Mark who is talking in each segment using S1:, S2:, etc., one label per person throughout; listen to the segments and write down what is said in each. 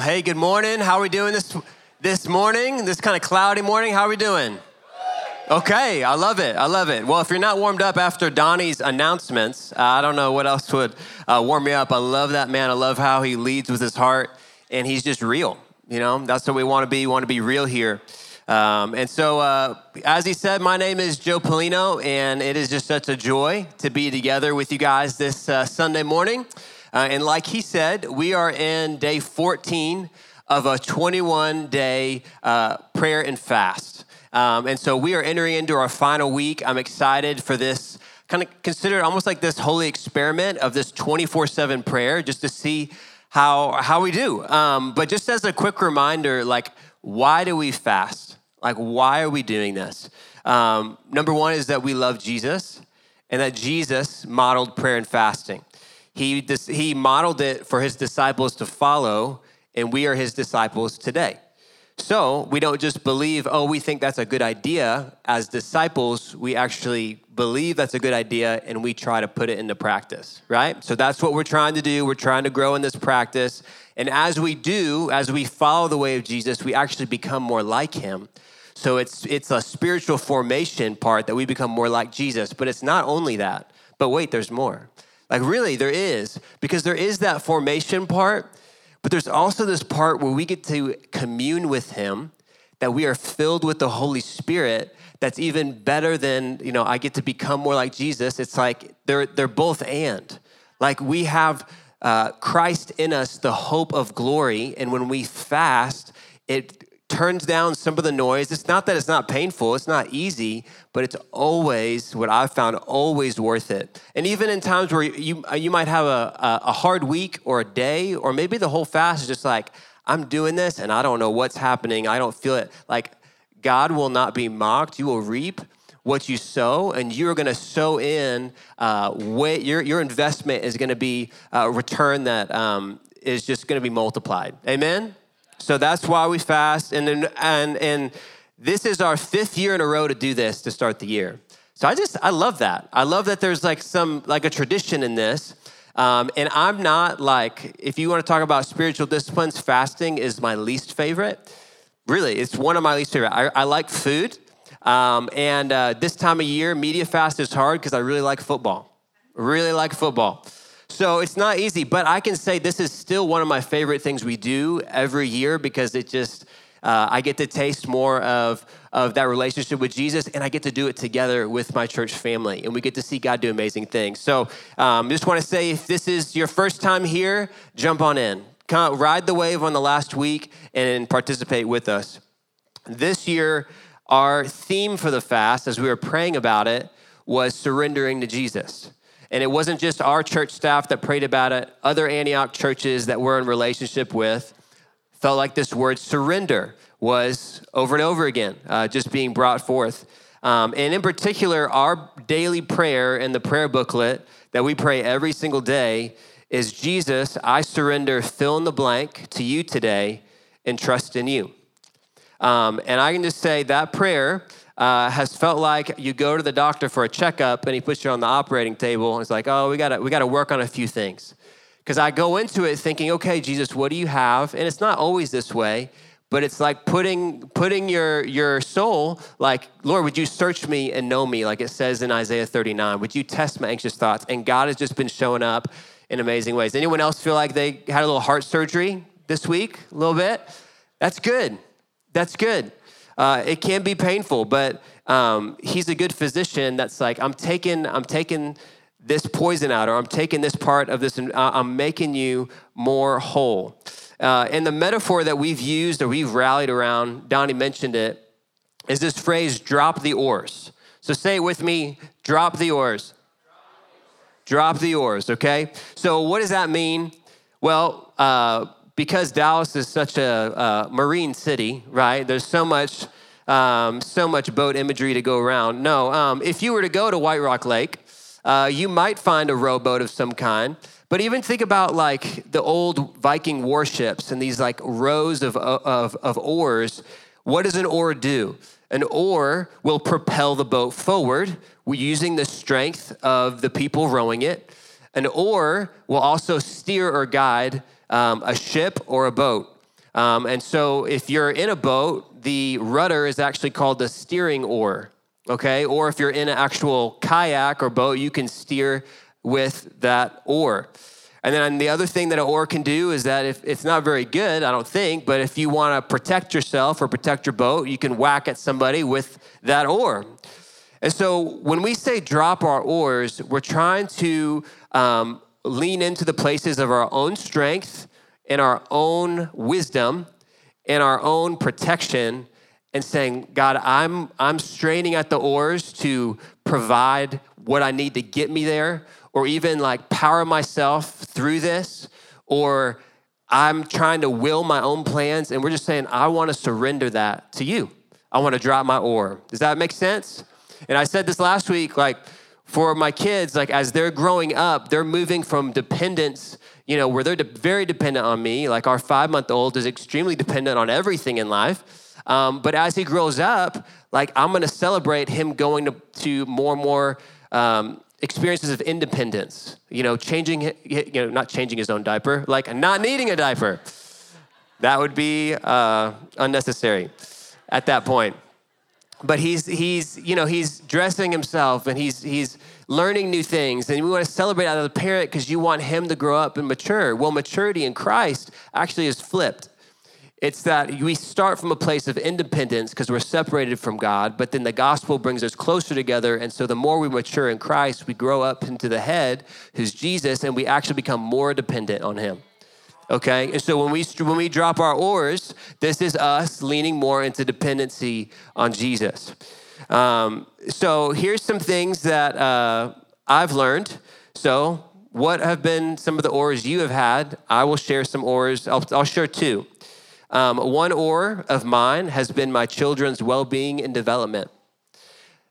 S1: Hey, good morning. How are we doing this this morning? This kind of cloudy morning. How are we doing? Okay, I love it. I love it. Well, if you're not warmed up after Donnie's announcements, uh, I don't know what else would uh, warm me up. I love that man. I love how he leads with his heart, and he's just real. You know, that's what we want to be. We want to be real here. Um, and so, uh, as he said, my name is Joe Polino, and it is just such a joy to be together with you guys this uh, Sunday morning. Uh, and like he said, we are in day 14 of a 21 day uh, prayer and fast. Um, and so we are entering into our final week. I'm excited for this kind of consider almost like this holy experiment of this 24 7 prayer just to see how, how we do. Um, but just as a quick reminder, like, why do we fast? Like, why are we doing this? Um, number one is that we love Jesus and that Jesus modeled prayer and fasting. He, he modeled it for his disciples to follow, and we are his disciples today. So we don't just believe, oh, we think that's a good idea. As disciples, we actually believe that's a good idea and we try to put it into practice, right? So that's what we're trying to do. We're trying to grow in this practice. And as we do, as we follow the way of Jesus, we actually become more like him. So it's it's a spiritual formation part that we become more like Jesus, but it's not only that. But wait, there's more. Like, really, there is, because there is that formation part, but there's also this part where we get to commune with Him, that we are filled with the Holy Spirit. That's even better than, you know, I get to become more like Jesus. It's like they're, they're both and. Like, we have uh, Christ in us, the hope of glory. And when we fast, it turns down some of the noise. It's not that it's not painful, it's not easy, but it's always what I've found always worth it. And even in times where you you might have a, a hard week or a day, or maybe the whole fast is just like I'm doing this and I don't know what's happening. I don't feel it. Like God will not be mocked. You will reap what you sow, and you're going to sow in. Uh, your your investment is going to be a return that um, is just going to be multiplied. Amen. So that's why we fast. And, and, and this is our fifth year in a row to do this to start the year. So I just, I love that. I love that there's like some, like a tradition in this. Um, and I'm not like, if you want to talk about spiritual disciplines, fasting is my least favorite. Really, it's one of my least favorite. I, I like food. Um, and uh, this time of year, media fast is hard because I really like football. Really like football. So it's not easy, but I can say this is still one of my favorite things we do every year because it just, uh, I get to taste more of, of that relationship with Jesus, and I get to do it together with my church family, and we get to see God do amazing things. So, um, just want to say if this is your first time here, jump on in. Come, ride the wave on the last week and participate with us. This year, our theme for the fast, as we were praying about it, was surrendering to Jesus. And it wasn't just our church staff that prayed about it, other Antioch churches that we're in relationship with felt like this word surrender was over and over again uh, just being brought forth. Um, and in particular, our daily prayer in the prayer booklet that we pray every single day is Jesus, I surrender, fill in the blank to you today and trust in you. Um, and I can just say that prayer uh, has felt like you go to the doctor for a checkup and he puts you on the operating table and it's like, oh, we gotta, we gotta work on a few things. Because I go into it thinking, okay, Jesus, what do you have? And it's not always this way, but it's like putting putting your your soul like lord would you search me and know me? Like it says in isaiah 39 would you test my anxious thoughts? And god has just been showing up in amazing ways. Anyone else feel like they had a little heart surgery this week a little bit? That's good. That's good uh, it can be painful, but um, he's a good physician that's like, I'm taking, I'm taking this poison out, or I'm taking this part of this, and I'm making you more whole. Uh, and the metaphor that we've used or we've rallied around, Donnie mentioned it, is this phrase, drop the oars. So say it with me, drop the oars. Drop the oars, okay? So what does that mean? Well, uh, because Dallas is such a, marine city, right? There's so much, um, so much boat imagery to go around. No, um, if you were to go to White Rock Lake, uh, you might find a rowboat of some kind. But even think about like the old Viking warships and these like rows of, of, of oars. What does an oar do? An oar will propel the boat forward using the strength of the people rowing it. An oar will also steer or guide um, a ship or a boat. Um, and so if you're in a boat, the rudder is actually called the steering oar, okay? Or if you're in an actual kayak or boat, you can steer with that oar. And then the other thing that an oar can do is that if it's not very good, I don't think, but if you want to protect yourself or protect your boat, you can whack at somebody with that oar. And so when we say drop our oars, we're trying to um, lean into the places of our own strength and our own wisdom and our own protection and saying, God, I'm, I'm straining at the oars to provide what I need to get me there, or even like power myself through this, or I'm trying to will my own plans. And we're just saying, I want to surrender that to you. I want to drop my oar. Does that make sense? And I said this last week, like for my kids, like as they're growing up, they're moving from dependence, you know, where they're de- very dependent on me. Like our five month old is extremely dependent on everything in life. Um, but as he grows up, like I'm to celebrate him going to, to more and more um, experiences of independence. You know, changing, you know, not changing his own diaper, like not needing a diaper. That would be uh, unnecessary at that point but he's he's you know he's dressing himself and he's he's learning new things. And we want to celebrate out of the parent because you want him to grow up and mature. Well maturity in christ actually is flipped. It's that we start from a place of independence because we're separated from god but then the gospel brings us closer together. And so the more we mature in christ we grow up into the head who's jesus and we actually become more dependent on him okay? And so when we when we drop our oars, this is us leaning more into dependency on Jesus. Um, so here's some things that uh, I've learned. So what have been some of the oars you have had? I will share some oars. I'll, I'll share two. Um, one oar of mine has been my children's well-being and development.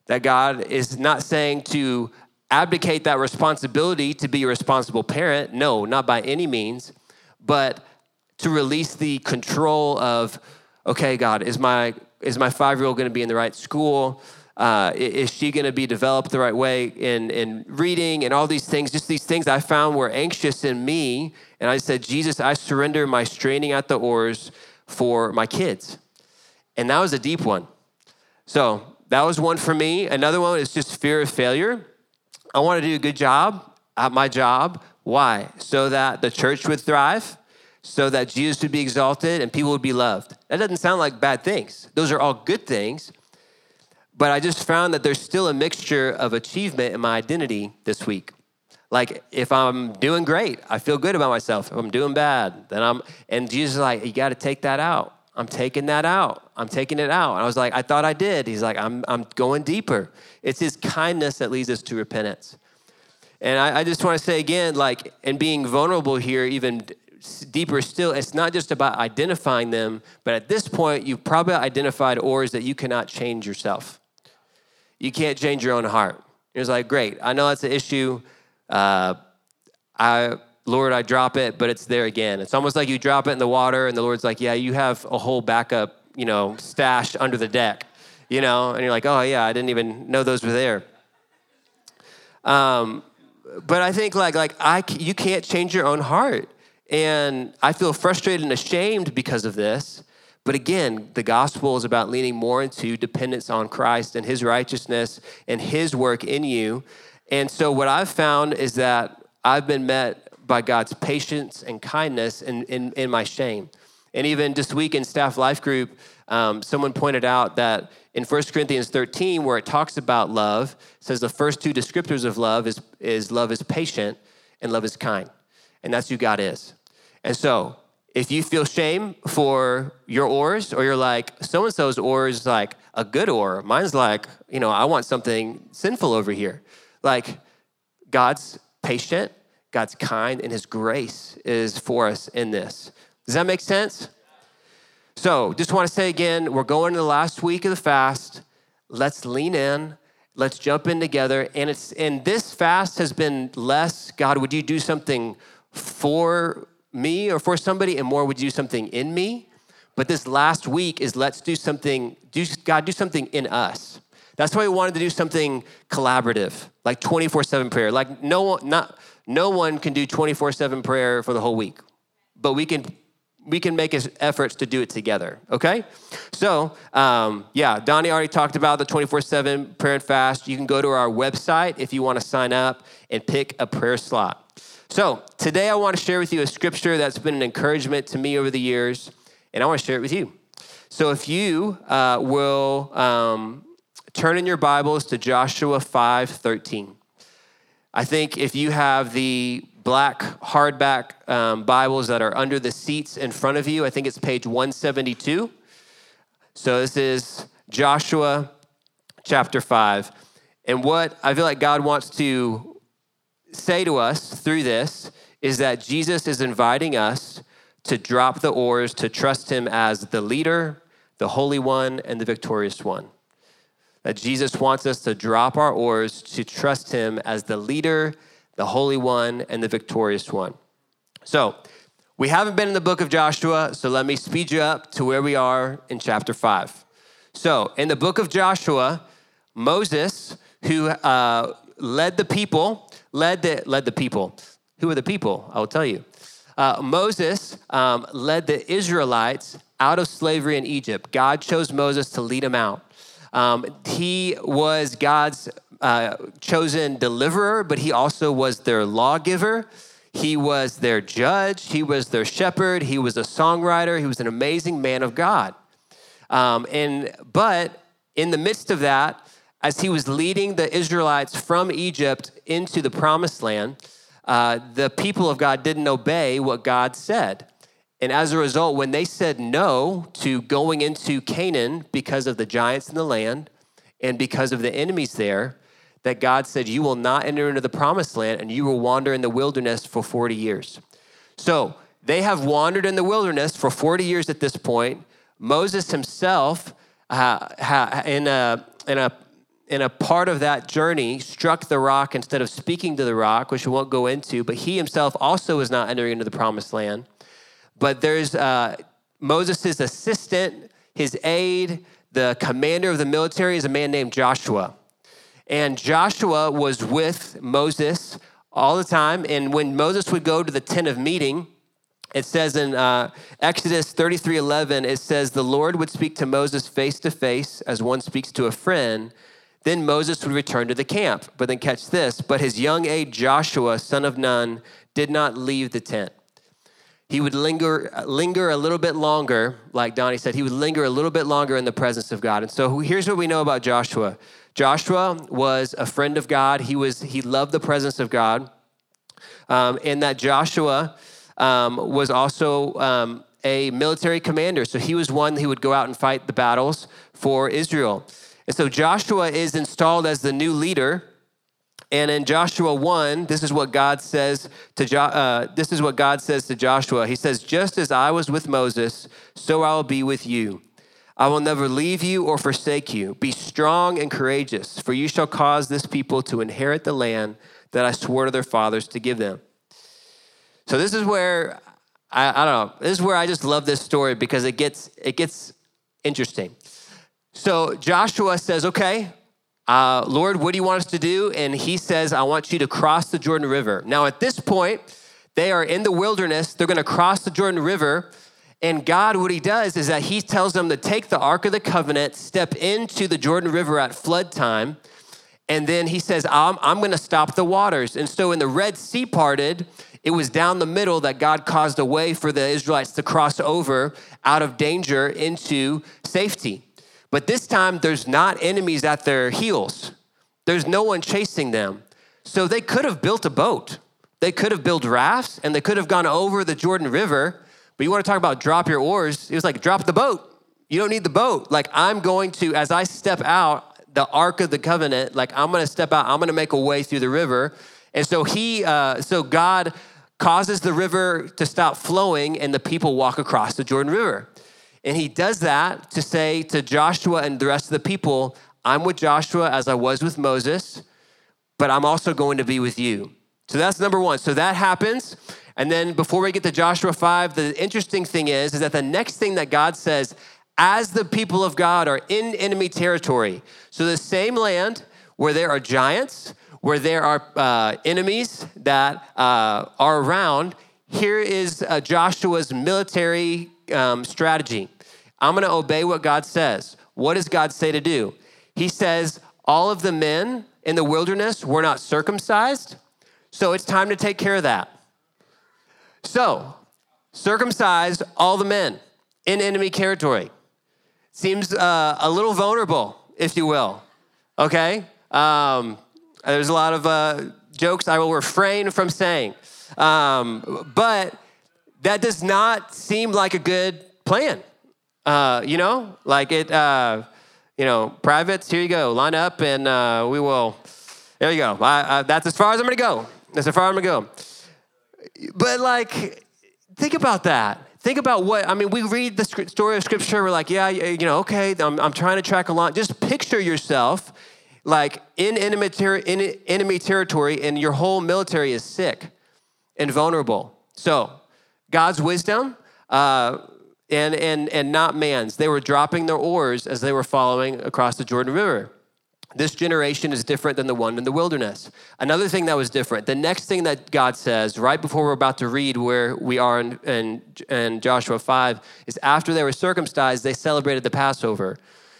S1: That God is not saying to abdicate that responsibility to be a responsible parent. No, not by any means but to release the control of, okay, God, is my is my five year old going to be in the right school? Uh, is she going to be developed the right way in, in reading and all these things? Just these things I found were anxious in me. And I said, Jesus, I surrender my straining at the oars for my kids. And that was a deep one. So that was one for me. Another one is just fear of failure. I want to do a good job at my job. Why? So that the church would thrive, so that Jesus would be exalted and people would be loved. That doesn't sound like bad things. Those are all good things. But I just found that there's still a mixture of achievement in my identity this week. Like if I'm doing great, I feel good about myself. If I'm doing bad, then I'm and Jesus is like, you got to take that out. I'm taking that out. I'm taking it out. And I was like, I thought I did. He's like, I'm I'm going deeper. It's his kindness that leads us to repentance. And I, I just want to say again, like, and being vulnerable here, even deeper still, it's not just about identifying them, but at this point, you've probably identified oars that you cannot change yourself. You can't change your own heart. It's like, great, I know that's an issue. Uh, I, Lord, I drop it, but it's there again. It's almost like you drop it in the water, and the Lord's like, yeah, you have a whole backup, you know, stashed under the deck, you know, and you're like, oh yeah, I didn't even know those were there. Um, but I think like like I you can't change your own heart, and I feel frustrated and ashamed because of this. But again, the gospel is about leaning more into dependence on Christ and His righteousness and His work in you. And so, what I've found is that I've been met by God's patience and kindness in, in, in my shame. And even this week in staff life group, um, someone pointed out that in 1 Corinthians 13, where it talks about love, says the first two descriptors of love is, is love is patient and love is kind. And that's who God is. And so, if you feel shame for your oars, or you're like, so and so's oar is like a good oar, mine's like, you know, I want something sinful over here. Like, God's patient, God's kind, and His grace is for us in this. Does that make sense? So, just want to say again, we're going to the last week of the fast. Let's lean in. Let's jump in together. And it's and this fast has been less, God, would you do something for me or for somebody, and more, would you do something in me? But this last week is let's do something, do God, do something in us. That's why we wanted to do something collaborative, like 24-7 prayer. Like no one, not no one can do 24-7 prayer for the whole week. But we can we can make efforts to do it together, okay? So, um, yeah, Donnie already talked about the 24 7 prayer and fast. You can go to our website if you want to sign up and pick a prayer slot. So, today I want to share with you a scripture that's been an encouragement to me over the years, and I want to share it with you. So, if you uh, will um, turn in your Bibles to Joshua 5 13. I think if you have the black hardback um, Bibles that are under the seats in front of you. I think it's page 172. So this is Joshua chapter 5. And what I feel like God wants to say to us through this is that Jesus is inviting us to drop the oars, to trust Him as the leader, the Holy One, and the victorious one. That Jesus wants us to drop our oars, to trust Him as the leader, the Holy One, and the victorious one. So, we haven't been in the book of Joshua, so let me speed you up to where we are in chapter 5. So, in the book of Joshua, Moses, who uh, led the people, led the, led the people. Who are the people? I will tell you. Uh, Moses um, led the Israelites out of slavery in Egypt. God chose Moses to lead them out. Um, he was God's uh, chosen deliverer, but he also was their lawgiver. He was their judge. He was their shepherd. He was a songwriter. He was an amazing man of God. Um, and but in the midst of that, as he was leading the Israelites from Egypt into the promised land, uh, the people of God didn't obey what God said. And as a result, when they said no to going into Canaan because of the giants in the land and because of the enemies there, that God said, You will not enter into the promised land and you will wander in the wilderness for 40 years. So they have wandered in the wilderness for 40 years at this point. Moses himself, uh, in, a, in, a, in a part of that journey, struck the rock instead of speaking to the rock, which we won't go into, but he himself also was not entering into the promised land. But there's uh, Moses' assistant, his aide, the commander of the military is a man named Joshua. And Joshua was with Moses all the time. And when Moses would go to the tent of meeting, it says in uh, Exodus 33 11, it says, The Lord would speak to Moses face to face as one speaks to a friend. Then Moses would return to the camp. But then catch this, but his young aide Joshua, son of Nun, did not leave the tent. He would linger, linger a little bit longer, like Donnie said, he would linger a little bit longer in the presence of God. And so here's what we know about Joshua Joshua was a friend of God. He was he loved the presence of God, um, and that Joshua um, was also um, a military commander. So he was one who would go out and fight the battles for Israel. And so Joshua is installed as the new leader. And in Joshua 1, this is what God says to jo- uh, this is what God says to Joshua. He says, "Just as I was with Moses, so I will be with you." I will never leave you or forsake you. Be strong and courageous, for you shall cause this people to inherit the land that I swore to their fathers to give them. So this is where I, I don't know. This is where I just love this story because it gets it gets interesting. So Joshua says, "Okay, uh, Lord, what do you want us to do?" And he says, "I want you to cross the Jordan River." Now, at this point, they are in the wilderness. They're going to cross the Jordan River. And God, what He does is that He tells them to take the Ark of the Covenant, step into the Jordan River at flood time, and then He says, I'm, I'm gonna stop the waters. And so when the Red Sea parted, it was down the middle that God caused a way for the Israelites to cross over out of danger into safety. But this time, there's not enemies at their heels, there's no one chasing them. So they could have built a boat. They could have built rafts and they could have gone over the Jordan River but you want to talk about drop your oars? He was like, drop the boat. You don't need the boat. Like, I'm going to, as I step out, the Ark of the Covenant, like, I'm going to step out, I'm going to make a way through the river. And so he, uh, so God causes the river to stop flowing and the people walk across the Jordan River. And he does that to say to Joshua and the rest of the people, I'm with Joshua as I was with Moses, but I'm also going to be with you. So that's number one. So that happens. And then before we get to Joshua 5, the interesting thing is, is that the next thing that God says, as the people of God are in enemy territory, so the same land where there are giants, where there are uh, enemies that uh, are around, here is uh, Joshua's military um, strategy. I'm going to obey what God says. What does God say to do? He says, All of the men in the wilderness were not circumcised, so it's time to take care of that. So, circumcise all the men in enemy territory. Seems uh, a little vulnerable, if you will. Okay? Um, there's a lot of uh, jokes I will refrain from saying. Um, but that does not seem like a good plan. Uh, you know, like it, uh, you know, privates, here you go, line up and uh, we will, there you go. I, I, that's as far as I'm gonna go. That's as far as I'm gonna go. But like, think about that. Think about what, I mean, we read the story of scripture, we're like, yeah, you know, okay, I'm, I'm trying to track along. Just picture yourself like in enemy, ter- in enemy territory and your whole military is sick and vulnerable. So, God's wisdom, uh, and, and, and not man's. They were dropping their oars as they were following across the Jordan River. This generation is different than the one in the wilderness. Another thing that was different, the next thing that God says, right before we're about to read where we are in, in, in Joshua 5, is after they were circumcised, they celebrated the Passover.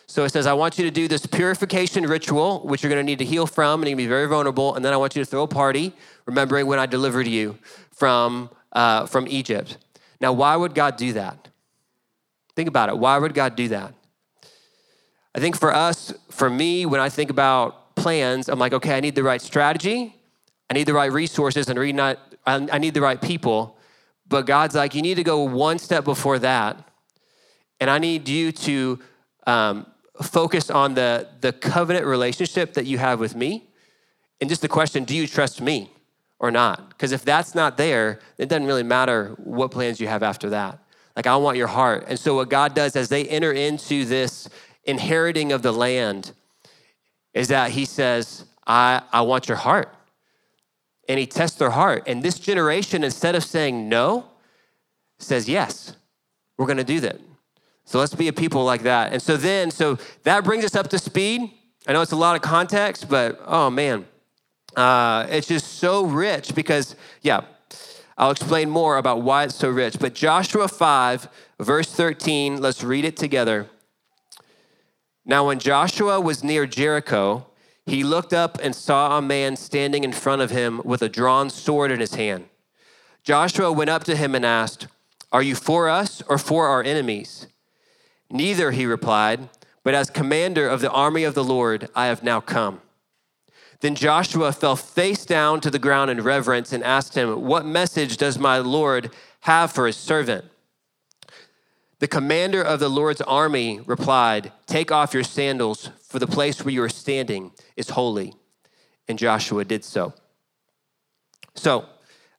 S1: So it says, I want you to do this purification ritual, which you're going to need to heal from, and you're going to be very vulnerable. And then I want you to throw a party, remembering when I delivered you from, uh, from Egypt. Now, why would God do that? Think about it. Why would God do that? I think for us, for me, when I think about plans, I'm like, okay, I need the right strategy, I need the right resources, and I need the right people. But God's like, you need to go one step before that, and I need you to um, focus on the, the covenant relationship that you have with me, and just the question, do you trust me or not? Because if that's not there, it doesn't really matter what plans you have after that. Like, I want your heart. And so, what God does as they enter into this inheriting of the land is that He says, I, I want your heart. And He tests their heart. And this generation, instead of saying no, says, Yes, we're gonna do that. So, let's be a people like that. And so, then, so that brings us up to speed. I know it's a lot of context, but oh man, uh, it's just so rich because, yeah, I'll explain more about why it's so rich. But Joshua 5, verse 13, let's read it together. Now, when Joshua was near Jericho, he looked up and saw a man standing in front of him with a drawn sword in his hand. Joshua went up to him and asked, Are you for us or for our enemies? Neither, he replied, but as commander of the army of the Lord, I have now come. Then Joshua fell face down to the ground in reverence and asked him, What message does my Lord have for his servant? The commander of the Lord's army replied, Take off your sandals, for the place where you are standing is holy. And Joshua did so. So,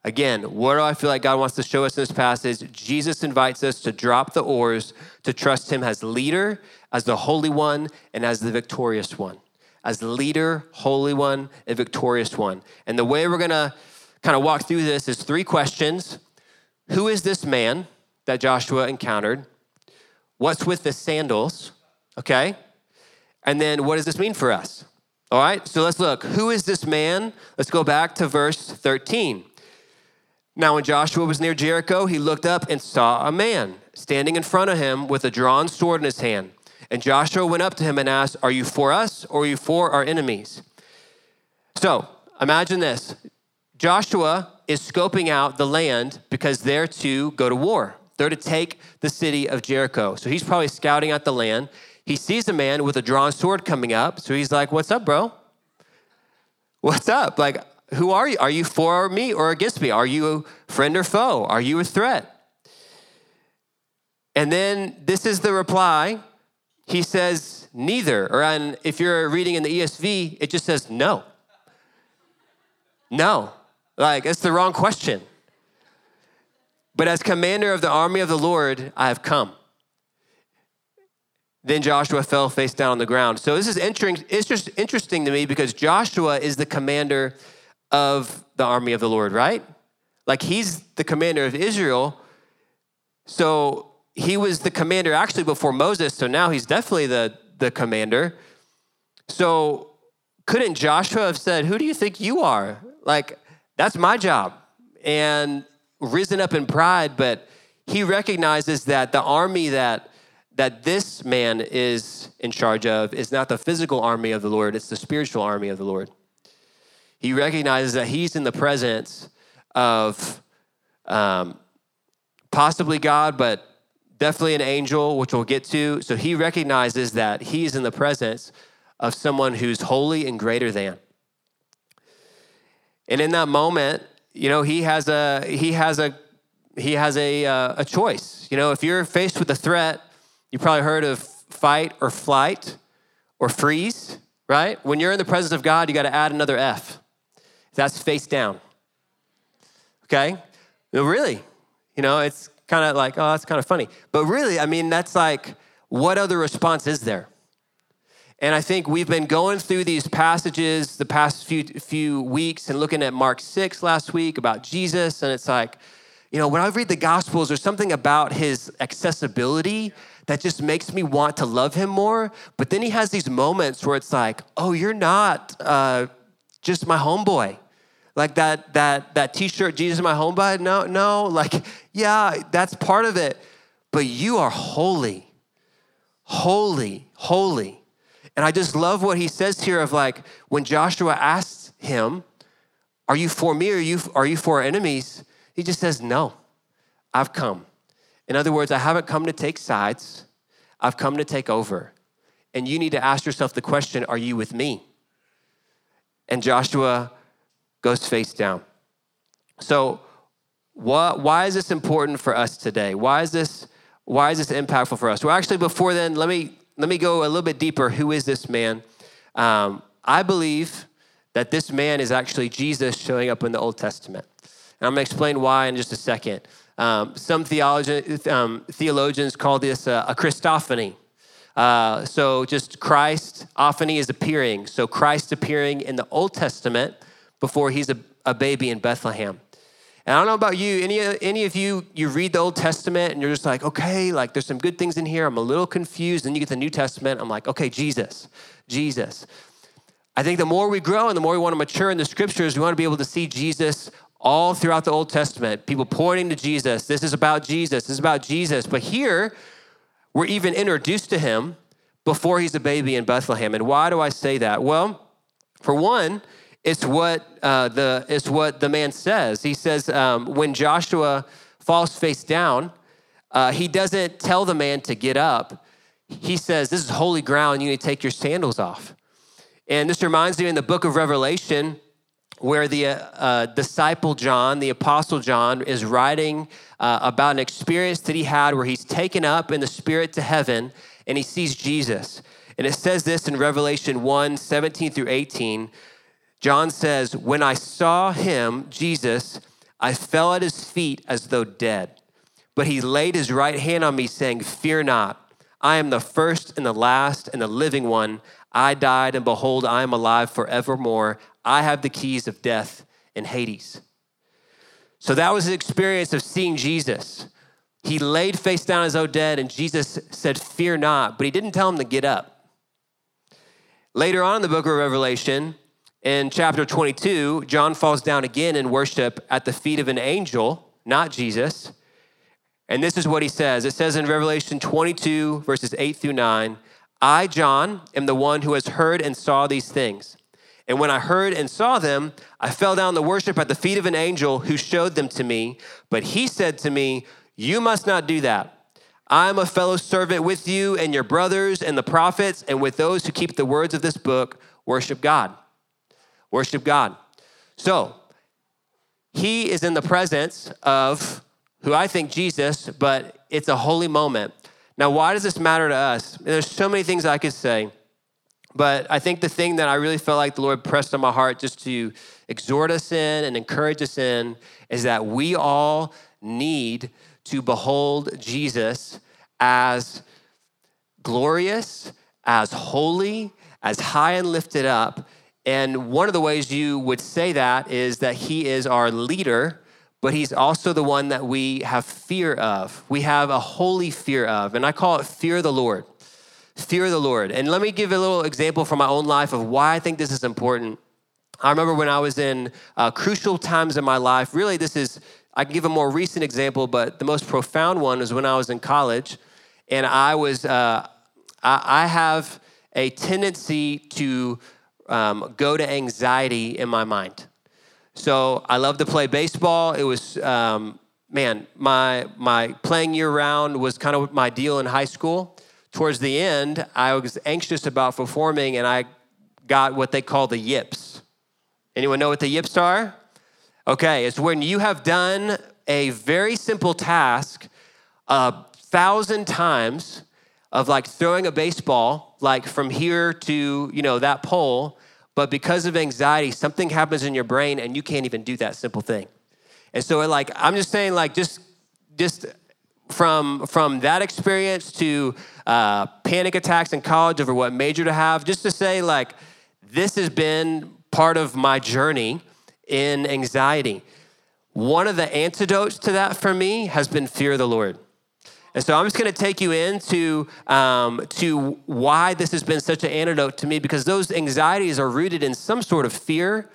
S1: again, what do I feel like God wants to show us in this passage? Jesus invites us to drop the oars, to trust him as leader, as the Holy One, and as the victorious one as leader, holy one, and victorious one. And the way we're gonna kind of walk through this is three questions Who is this man that Joshua encountered? What's with the sandals? Okay. And then what does this mean for us? All right, so let's look. Who is this man? Let's go back to verse 13. Now, when Joshua was near Jericho, he looked up and saw a man standing in front of him with a drawn sword in his hand. And Joshua went up to him and asked, Are you for us or are you for our enemies? So imagine this Joshua is scoping out the land because they're to go to war. They're to take the city of Jericho. So he's probably scouting out the land. He sees a man with a drawn sword coming up. So he's like, What's up, bro? What's up? Like, who are you? Are you for me or against me? Are you a friend or foe? Are you a threat? And then this is the reply he says neither. Or if you're reading in the ESV, it just says no. No. Like, it's the wrong question. But as commander of the army of the Lord, I have come. Then Joshua fell face down on the ground. So this is interesting, it's just interesting to me because Joshua is the commander of the army of the Lord, right? Like he's the commander of Israel. So he was the commander actually before Moses, so now he's definitely the, the commander. So couldn't Joshua have said, Who do you think you are? Like, that's my job. And risen up in pride, but he recognizes that the army that that this man is in charge of is not the physical army of the Lord, it's the spiritual army of the Lord. He recognizes that he's in the presence of um, possibly God, but definitely an angel, which we'll get to. So he recognizes that he's in the presence of someone who's holy and greater than. And in that moment, you know, he has a he has a he has a uh, a choice. You know, if you're faced with a threat, you probably heard of fight or flight or freeze, right? When you're in the presence of God, you got to add another F. That's face down. Okay? No, really. You know, it's kind of like, oh, that's kind of funny. But really, I mean, that's like, what other response is there? And I think we've been going through these passages the past few, few weeks and looking at Mark 6 last week about Jesus. And it's like, you know, when I read the Gospels, there's something about his accessibility that just makes me want to love him more. But then he has these moments where it's like, oh, you're not uh, just my homeboy. Like that, that, that t-shirt, Jesus is my homeboy? No, no, like, yeah, that's part of it. But you are holy, holy, holy. And I just love what he says here of like when Joshua asks him, Are you for me or are you, are you for our enemies? He just says, No, I've come. In other words, I haven't come to take sides, I've come to take over. And you need to ask yourself the question Are you with me? And Joshua goes face down. So, what, why is this important for us today? Why is this why is this impactful for us? Well, actually, before then, let me let me go a little bit deeper. Who is this man? Um, I believe that this man is actually Jesus showing up in the Old Testament. And I'm going to explain why in just a second. Um, some um, theologians call this a, a Christophany. Uh, so just Christ, ophany is appearing. So Christ appearing in the Old Testament before he's a, a baby in Bethlehem. And I don't know about you, any, any of you, you read the Old Testament and you're just like, okay, like there's some good things in here. I'm a little confused. Then you get the New Testament. I'm like, okay, Jesus, Jesus. I think the more we grow and the more we want to mature in the scriptures, we want to be able to see Jesus all throughout the Old Testament, people pointing to Jesus. This is about Jesus. This is about Jesus. But here, we're even introduced to him before he's a baby in Bethlehem. And why do I say that? Well, for one, it's what uh, the it's what the man says. He says um, when Joshua falls face down, uh, he doesn't tell the man to get up. He says, "This is holy ground. You need to take your sandals off." And this reminds me in the book of Revelation, where the uh, uh disciple John, the apostle John, is writing uh, about an experience that he had where he's taken up in the spirit to heaven and he sees Jesus. And it says this in Revelation 1 17 through 18. John says, When I saw him, Jesus, I fell at his feet as though dead. But he laid his right hand on me, saying, Fear not. I am the first and the last and the living one. I died, and behold, I am alive forevermore. I have the keys of death and Hades. So that was his experience of seeing Jesus. He laid face down as though dead, and Jesus said, Fear not. But he didn't tell him to get up. Later on in the book of Revelation, in chapter 22, John falls down again in worship at the feet of an angel, not Jesus. And this is what he says it says in Revelation 22, verses 8 through 9 I, John, am the one who has heard and saw these things. And when I heard and saw them, I fell down to worship at the feet of an angel who showed them to me. But he said to me, You must not do that. I am a fellow servant with you and your brothers and the prophets, and with those who keep the words of this book, worship God worship God. So, he is in the presence of who I think Jesus, but it's a holy moment. Now, why does this matter to us? There's so many things I could say, but I think the thing that I really felt like the Lord pressed on my heart just to exhort us in and encourage us in is that we all need to behold Jesus as glorious, as holy, as high and lifted up and one of the ways you would say that is that he is our leader, but he's also the one that we have fear of. We have a holy fear of, and I call it fear of the Lord. Fear of the Lord. And let me give a little example from my own life of why I think this is important. I remember when I was in uh, crucial times in my life, really, this is I can give a more recent example, but the most profound one was when I was in college, and I was uh, I, I, have a tendency to um, go to anxiety in my mind. So I love to play baseball. It was um, man, my my playing year round was kind of my deal in high school. Towards the end, I was anxious about performing, and I got what they call the yips. Anyone know what the yips are? Okay, it's when you have done a very simple task a thousand times of like throwing a baseball like from here to you know that pole but because of anxiety something happens in your brain and you can't even do that simple thing and so like i'm just saying like just just from from that experience to uh, panic attacks in college over what major to have just to say like this has been part of my journey in anxiety. One of the antidotes to that for me has been fear of the Lord. And so I'm just going to take you into um, to why this has been such an antidote to me because those anxieties are rooted in some sort of fear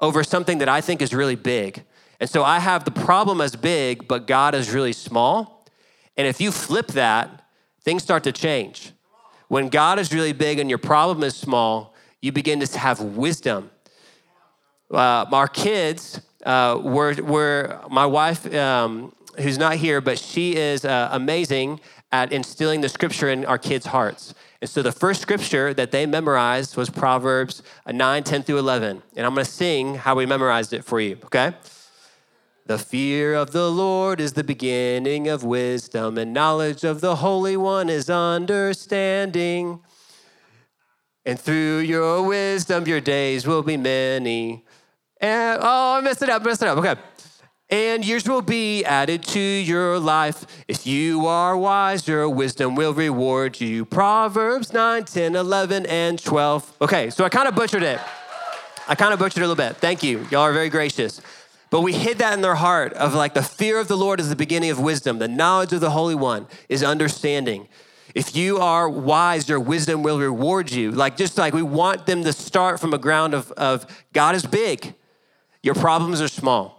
S1: over something that I think is really big. And so I have the problem as big, but God is really small. And if you flip that, things start to change. When God is really big and your problem is small, you begin to have wisdom. Uh, our kids uh, were, were, my wife, um, who's not here, but she is uh, amazing at instilling the scripture in our kids' hearts. And so the first scripture that they memorized was Proverbs uh, 9, 10 through 11. And I'm gonna sing how we memorized it for you, okay? The fear of the Lord is the beginning of wisdom, and knowledge of the Holy One is understanding. And through your wisdom, your days will be many. And oh, I messed it up, messed it up. Okay. And years will be added to your life. If you are wise, your wisdom will reward you. Proverbs 9, 10, 11, and 12. Okay, so I kind of butchered it. I kind of butchered it a little bit. Thank you. Y'all are very gracious. But we hid that in their heart of like the fear of the Lord is the beginning of wisdom, the knowledge of the Holy One is understanding. If you are wise, your wisdom will reward you. Like, just like we want them to start from a ground of, of God is big, your problems are small.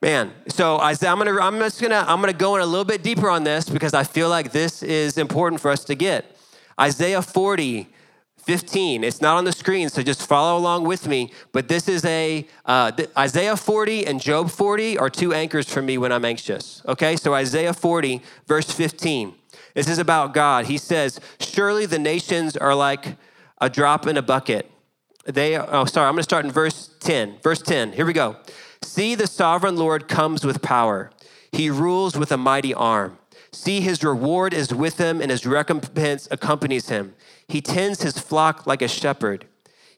S1: Man, so I'm gonna, I'm just gonna, I'm gonna go in a little bit deeper on this because I feel like this is important for us to get. Isaiah 40, 15. It's not on the screen, so just follow along with me. But this is a uh, Isaiah 40 and Job 40 are two anchors for me when I'm anxious. Okay, so Isaiah 40, verse 15. This is about God. He says, Surely the nations are like a drop in a bucket. They, oh, sorry, I'm to start in verse 10. Verse 10, here we go. See, the sovereign Lord comes with power, he rules with a mighty arm. See, his reward is with him, and his recompense accompanies him. He tends his flock like a shepherd.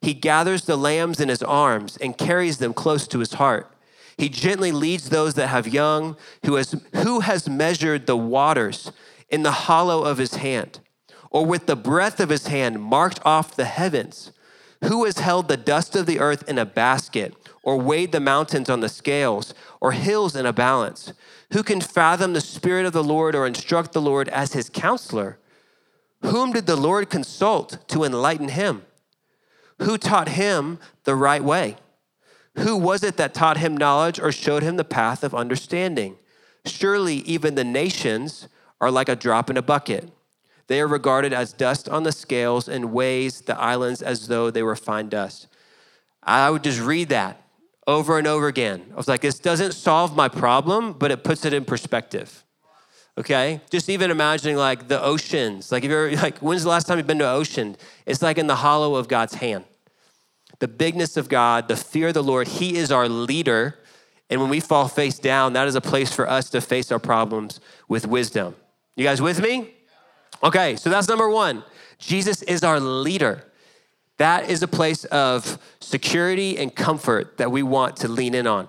S1: He gathers the lambs in his arms and carries them close to his heart. He gently leads those that have young, who has, who has measured the waters in the hollow of his hand, or with the breath of his hand marked off the heavens? Who has held the dust of the earth in a basket, or weighed the mountains on the scales, or hills in a balance? Who can fathom the Spirit of the Lord or instruct the Lord as his counselor? Whom did the Lord consult to enlighten him? Who taught him the right way? Who was it that taught him knowledge or showed him the path of understanding? Surely even the nations are like a drop in a bucket. They are regarded as dust on the scales and weighs the islands as though they were fine dust. I would just read that over and over again. I was like, this doesn't solve my problem, but it puts it in perspective. Okay? Just even imagining like the oceans. Like if you're like, when's the last time you've been to an ocean? It's like in the hollow of God's hand. The bigness of God, the fear of the Lord, He is our leader. And when we fall face down, that is a place for us to face our problems with wisdom. You guys with me? Okay, so that's number one. Jesus is our leader. That is a place of security and comfort that we want to lean in on.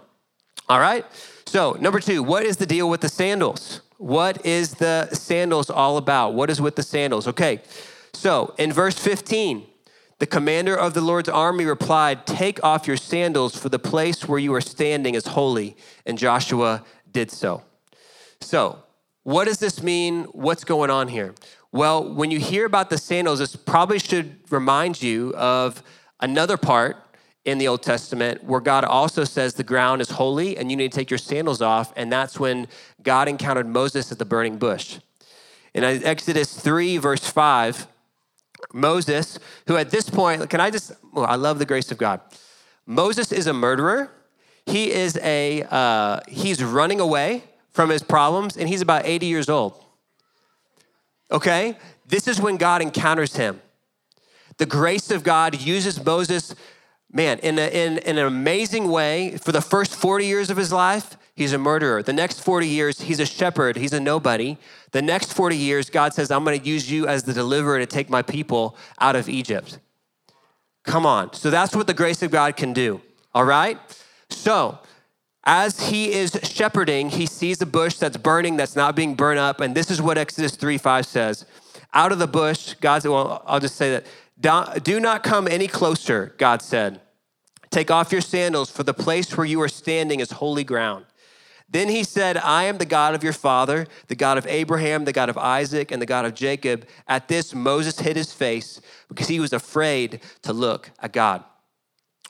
S1: All right? So, number two, what is the deal with the sandals? What is the sandals all about? What is with the sandals? Okay, so in verse 15, the commander of the Lord's army replied, Take off your sandals, for the place where you are standing is holy. And Joshua did so. So, what does this mean? What's going on here? Well, when you hear about the sandals, this probably should remind you of another part in the Old Testament where God also says the ground is holy and you need to take your sandals off. And that's when God encountered Moses at the burning bush. In Exodus 3, verse 5, Moses, who at this point, can I just, I love the grace of God. Moses is a murderer. He is a, uh, he's running away from his problems and he's about 80 years old. Okay? This is when God encounters him. The grace of God uses Moses man, in, a, in, in an amazing way, for the first 40 years of his life, he's a murderer. The next 40 years, he's a shepherd, he's a nobody. The next 40 years, God says, I'm gonna use you as the deliverer to take my people out of Egypt. Come on. So that's what the grace of God can do, all right? So, as he is shepherding, he sees a bush that's burning, that's not being burned up. And this is what Exodus 3 5 says. Out of the bush, God said, well, I'll just say that do not come any closer, God said. Take off your sandals, for the place where you are standing is holy ground. Then he said, I am the God of your father, the God of Abraham, the God of Isaac, and the God of Jacob. At this, Moses hid his face because he was afraid to look at God.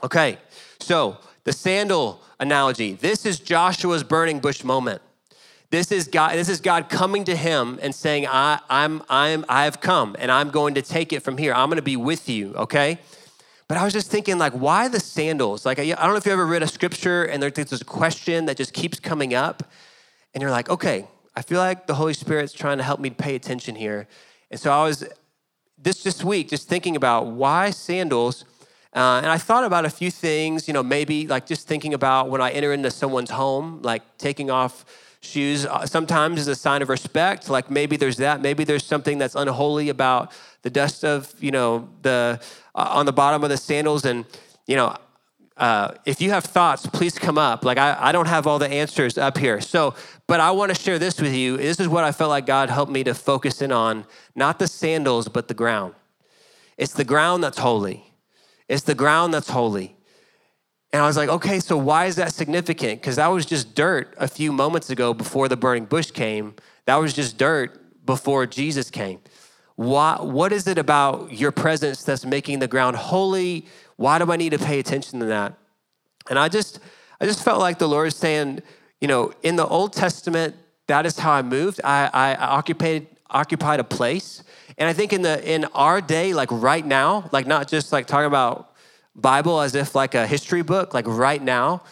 S1: Okay, so the sandal analogy. This is Joshua's burning bush moment. This is God, this is God coming to him and saying, I, I'm, I'm, I have come and I'm going to take it from here. I'm going to be with you, okay? But I was just thinking, like, why the sandals? Like, I don't know if you ever read a scripture and there's this question that just keeps coming up, and you're like, okay, I feel like the Holy Spirit's trying to help me pay attention here. And so I was this this week just thinking about why sandals. Uh, and I thought about a few things, you know, maybe like just thinking about when I enter into someone's home, like taking off shoes uh, sometimes is a sign of respect like maybe there's that maybe there's something that's unholy about the dust of you know the uh, on the bottom of the sandals and you know uh, if you have thoughts please come up. Like I, I don't have all the answers up here. So but i want to share this with you. This is what i felt like god helped me to focus in on not the sandals but the ground. It's the ground that's holy it's the ground that's holy and I was like, okay, so why is that significant? Because that was just dirt a few moments ago before the burning bush came. That was just dirt before Jesus came. Why, what is it about your presence that's making the ground holy? Why do I need to pay attention to that? And I just, I just felt like the Lord is saying, you know, in the Old Testament, that is how I moved. I, I occupied, occupied a place. And I think in the in our day, like right now, like not just like talking about Bible as if like a history book, like right now,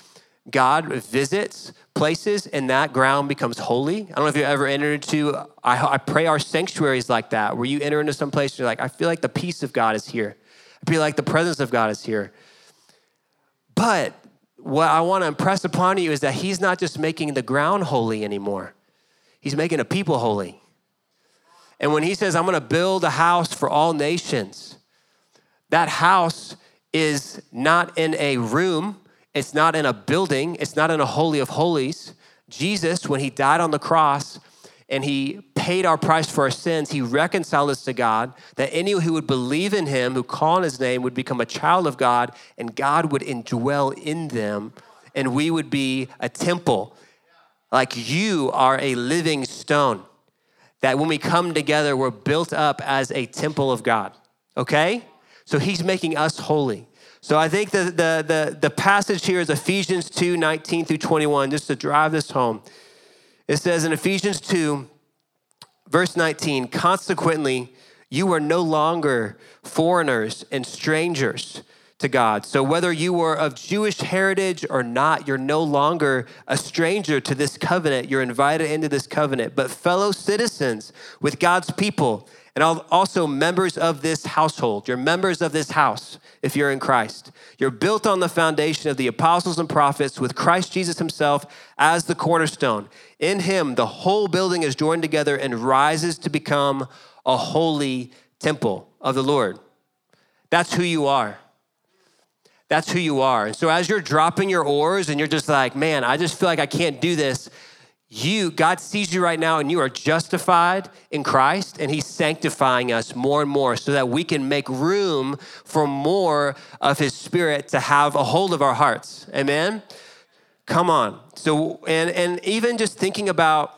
S1: God visits places and that ground becomes holy. I don't know if you ever entered into, I, I pray our sanctuaries like that, where you enter into some place and you're like, I feel like the peace of God is here. I feel like the presence of God is here. But what I want to impress upon you is that He's not just making the ground holy anymore, He's making a people holy. And when He says, I'm going to build a house for all nations, that house is not in a room, it's not in a building, it's not in a holy of holies. Jesus, when he died on the cross and he paid our price for our sins, he reconciled us to God, that anyone who would believe in him, who call on his name, would become a child of God, and God would indwell in them, and we would be a temple. Like you are a living stone. That when we come together, we're built up as a temple of God. Okay? So he's making us holy. So I think the, the, the, the passage here is Ephesians 2 19 through 21, just to drive this home. It says in Ephesians 2, verse 19, consequently, you are no longer foreigners and strangers to God. So whether you were of Jewish heritage or not, you're no longer a stranger to this covenant. You're invited into this covenant, but fellow citizens with God's people and also members of this household. You're members of this house if you're in Christ. You're built on the foundation of the apostles and prophets with Christ Jesus himself as the cornerstone. In him, the whole building is joined together and rises to become a holy temple of the Lord. That's who you are. That's who you are. And so as you're dropping your oars and you're just like, man, I just feel like I can't do this you, God sees you right now and you are justified in Christ, and He's sanctifying us more and more so that we can make room for more of His Spirit to have a hold of our hearts. Amen? Come on. So, and, and even just thinking about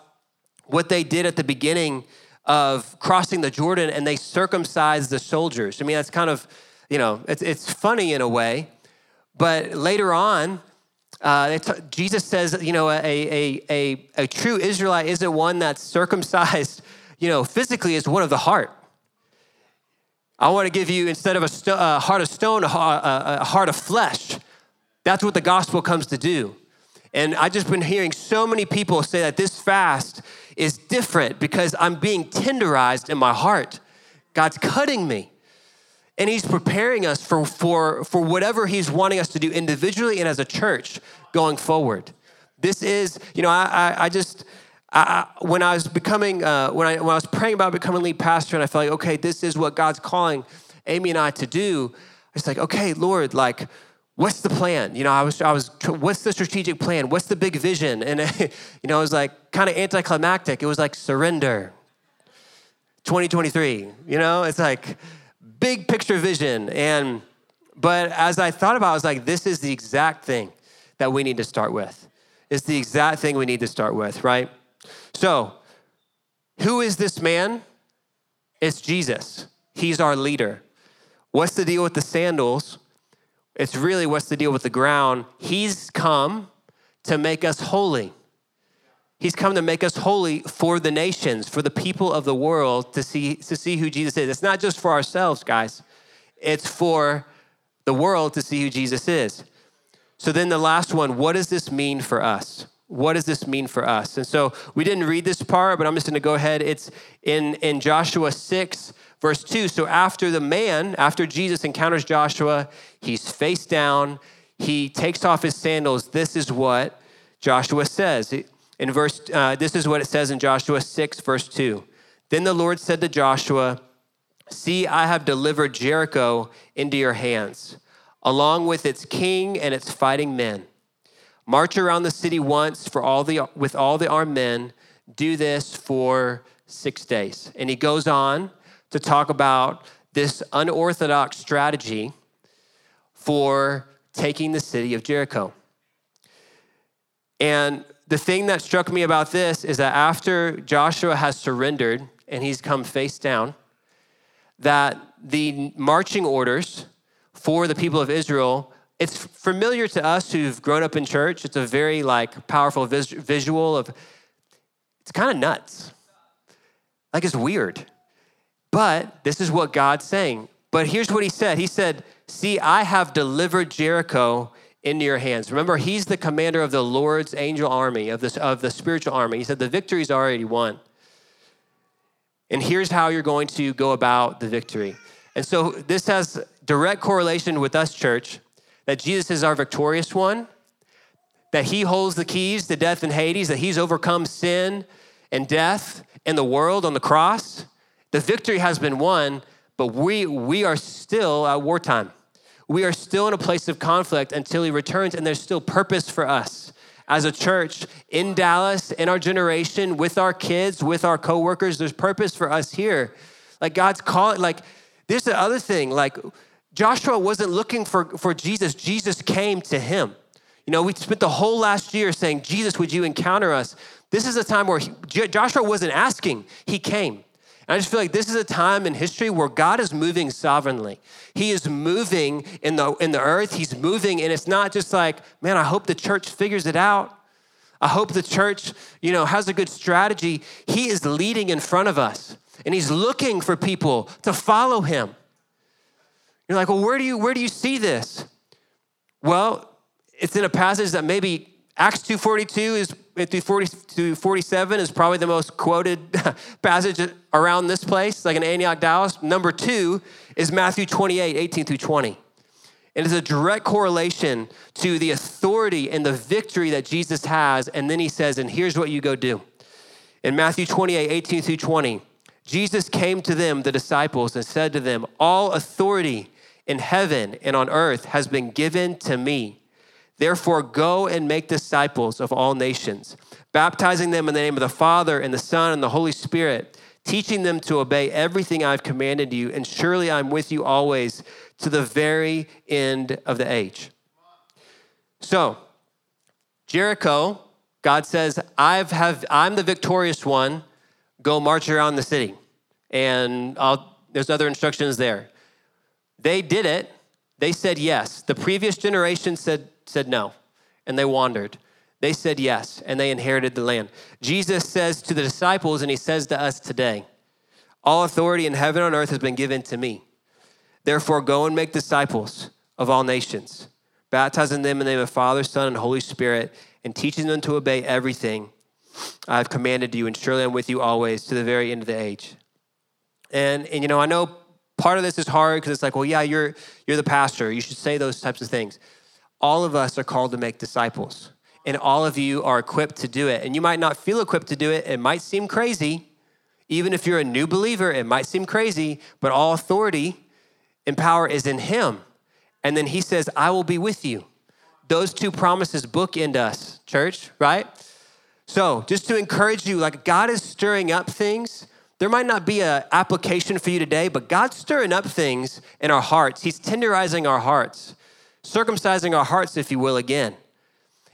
S1: what they did at the beginning of crossing the Jordan and they circumcised the soldiers. I mean, that's kind of, you know, it's, it's funny in a way, But later on, uh, t- Jesus says, you know, a, a, a, a true Israelite isn't one that's circumcised, you know, physically, is one of the heart. I want to give you, instead of a, sto- a heart of stone, a, a, a heart of flesh. That's what the gospel comes to do. And I've just been hearing so many people say that this fast is different because I'm being tenderized in my heart. God's cutting me. And he's preparing us for, for, for whatever he's wanting us to do individually and as a church going forward. This is, you know, I, I, I just, I, when I was becoming, uh, when, I, when I was praying about becoming lead pastor and I felt like, okay, this is what God's calling Amy and I to do, it's like, okay, Lord, like, what's the plan? You know, I was, I was, what's the strategic plan? What's the big vision? And, you know, it was like kind of anticlimactic. It was like surrender 2023, you know, it's like, big picture vision. And but as I thought about it, I was like, this is the exact thing that we need to start with. It's the exact thing we need to start with, right? So, who is this man? It's Jesus. He's our leader. What's the deal with the sandals? It's really what's the deal with the ground. He's come to make us holy. He's come to make us holy for the nations, for the people of the world to see, to see who Jesus is. It's not just for ourselves, guys, it's for the world to see who Jesus is. So then the last one, what does this mean for us? What does this mean for us? And so we didn't read this part, but I'm just going to go ahead. It's in, in Joshua 6, verse 2. So after the man, after Jesus encounters Joshua, he's face down, he takes off his sandals. This is what Joshua says. In verse, uh, this is what it says in Joshua 6, verse 2. Then the Lord said to Joshua, See, I have delivered Jericho into your hands, along with its king and its fighting men. March around the city once for all the, with all the armed men. Do this for six days. And he goes on to talk about this unorthodox strategy for taking the city of Jericho. And the thing that struck me about this is that after Joshua has surrendered and he's come face down, that the marching orders for the people of Israel, it's familiar to us who've grown up in church. It's a very like powerful vis- visual of it's kind of nuts. Like it's weird. But this is what God's saying. But here's what he said. He said, "See, I have delivered Jericho into your hands. Remember, he's the commander of the Lord's angel army, of, this, of the spiritual army. He said, The victory's already won. And here's how you're going to go about the victory. And so this has direct correlation with us, church, that Jesus is our victorious one, that he holds the keys to death and Hades, that he's overcome sin and death and the world on the cross. The victory has been won, but we, we are still at wartime we are still in a place of conflict until he returns, and there's still purpose for us as a church in Dallas, in our generation, with our kids, with our coworkers. There's purpose for us here. Like God's calling, like, there's the other thing, like, Joshua wasn't looking for, for Jesus, Jesus came to him. You know, we spent the whole last year saying, Jesus, would you encounter us? This is a time where he, Joshua wasn't asking, he came. I just feel like this is a time in history where God is moving sovereignly. He is moving in the, in the earth. He's moving, and it's not just like, man, I hope the church figures it out. I hope the church, you know, has a good strategy. He is leading in front of us, and he's looking for people to follow him. You're like, well, where do you where do you see this? Well, it's in a passage that maybe Acts 2:42 is through 40 to 47 is probably the most quoted passage around this place, like in Antioch, Dallas. Number two is Matthew 28, 18 through 20. And it's a direct correlation to the authority and the victory that Jesus has. And then he says, and here's what you go do. In Matthew 28, 18 through 20, Jesus came to them, the disciples, and said to them, All authority in heaven and on earth has been given to me. Therefore, go and make disciples of all nations, baptizing them in the name of the Father and the Son and the Holy Spirit, teaching them to obey everything I've commanded you, and surely I'm with you always to the very end of the age. So, Jericho, God says, I've have, I'm the victorious one. Go march around the city. And I'll, there's other instructions there. They did it They said yes. The previous generation said, said no, and they wandered. They said yes, and they inherited the land. Jesus says to the disciples, and he says to us today All authority in heaven and earth has been given to me. Therefore, go and make disciples of all nations, baptizing them in the name of Father, Son, and Holy Spirit, and teaching them to obey everything I've commanded you, and surely I'm with you always to the very end of the age. And, and you know, I know part of this is hard because it's like, well, yeah, you're, you're the pastor. You should say those types of things. All of us are called to make disciples, and all of you are equipped to do it. And you might not feel equipped to do it, it might seem crazy. Even if you're a new believer, it might seem crazy, but all authority and power is in Him. And then He says, I will be with you. Those two promises bookend us, church, right? So, just to encourage you, like God is stirring up things. There might not be an application for you today, but God's stirring up things in our hearts. He's tenderizing our hearts, circumcising our hearts, if you will, again.